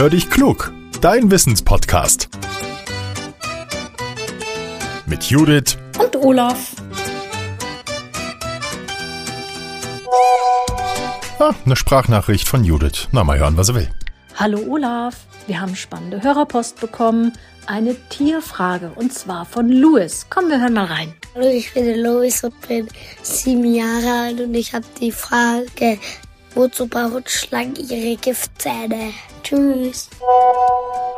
Hör dich klug, dein Wissenspodcast. Mit Judith und Olaf. Ah, eine Sprachnachricht von Judith. Na, mal hören, was er will. Hallo Olaf, wir haben spannende Hörerpost bekommen. Eine Tierfrage und zwar von Louis. Komm, wir hören mal rein. Hallo, ich bin Louis und bin sieben Jahre alt und ich habe die Frage, wozu brauchen Schlangen ihre Giftzähne? Tschüss.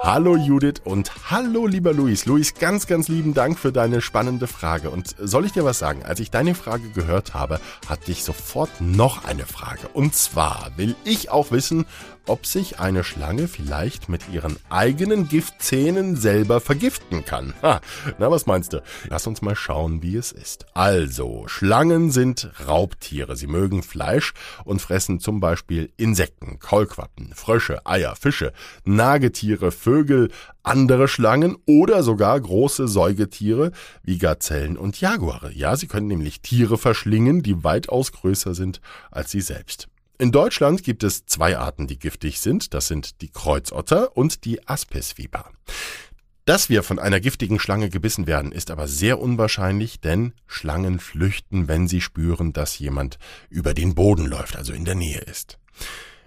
Hallo Judith und hallo lieber Luis. Luis, ganz, ganz lieben Dank für deine spannende Frage. Und soll ich dir was sagen? Als ich deine Frage gehört habe, hatte ich sofort noch eine Frage. Und zwar will ich auch wissen, ob sich eine Schlange vielleicht mit ihren eigenen Giftzähnen selber vergiften kann. Ha, na, was meinst du? Lass uns mal schauen, wie es ist. Also, Schlangen sind Raubtiere. Sie mögen Fleisch und fressen zum Beispiel Insekten, Kaulquappen, Frösche, Eier, Fische, Nagetiere, Vögel, andere Schlangen oder sogar große Säugetiere wie Gazellen und Jaguare. Ja, sie können nämlich Tiere verschlingen, die weitaus größer sind als sie selbst. In Deutschland gibt es zwei Arten, die giftig sind. Das sind die Kreuzotter und die Aspisviper. Dass wir von einer giftigen Schlange gebissen werden, ist aber sehr unwahrscheinlich, denn Schlangen flüchten, wenn sie spüren, dass jemand über den Boden läuft, also in der Nähe ist.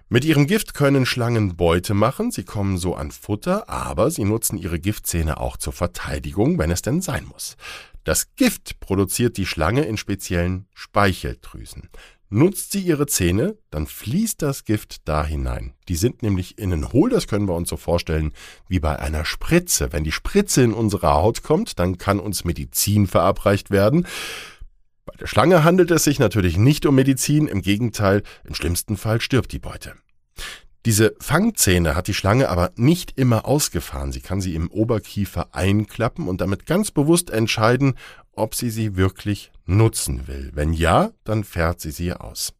Mit ihrem Gift können Schlangen Beute machen, sie kommen so an Futter, aber sie nutzen ihre Giftzähne auch zur Verteidigung, wenn es denn sein muss. Das Gift produziert die Schlange in speziellen Speicheldrüsen. Nutzt sie ihre Zähne, dann fließt das Gift da hinein. Die sind nämlich innen hohl, das können wir uns so vorstellen wie bei einer Spritze. Wenn die Spritze in unsere Haut kommt, dann kann uns Medizin verabreicht werden. Bei der Schlange handelt es sich natürlich nicht um Medizin, im Gegenteil, im schlimmsten Fall stirbt die Beute. Diese Fangzähne hat die Schlange aber nicht immer ausgefahren. Sie kann sie im Oberkiefer einklappen und damit ganz bewusst entscheiden, ob sie sie wirklich nutzen will. Wenn ja, dann fährt sie sie aus.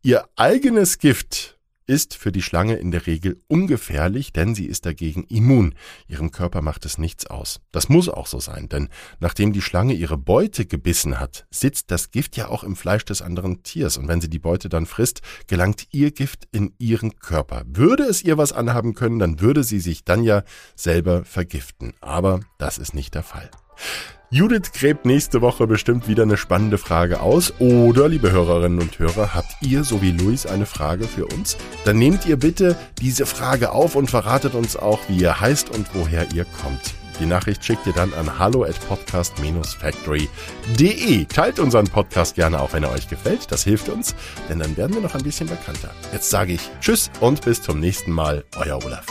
Ihr eigenes Gift ist für die Schlange in der Regel ungefährlich, denn sie ist dagegen immun. Ihrem Körper macht es nichts aus. Das muss auch so sein, denn nachdem die Schlange ihre Beute gebissen hat, sitzt das Gift ja auch im Fleisch des anderen Tiers und wenn sie die Beute dann frisst, gelangt ihr Gift in ihren Körper. Würde es ihr was anhaben können, dann würde sie sich dann ja selber vergiften. Aber das ist nicht der Fall. Judith gräbt nächste Woche bestimmt wieder eine spannende Frage aus. Oder, liebe Hörerinnen und Hörer, habt ihr, so wie Luis, eine Frage für uns? Dann nehmt ihr bitte diese Frage auf und verratet uns auch, wie ihr heißt und woher ihr kommt. Die Nachricht schickt ihr dann an hallo at podcast-factory.de. Teilt unseren Podcast gerne auch, wenn er euch gefällt. Das hilft uns, denn dann werden wir noch ein bisschen bekannter. Jetzt sage ich Tschüss und bis zum nächsten Mal. Euer Olaf.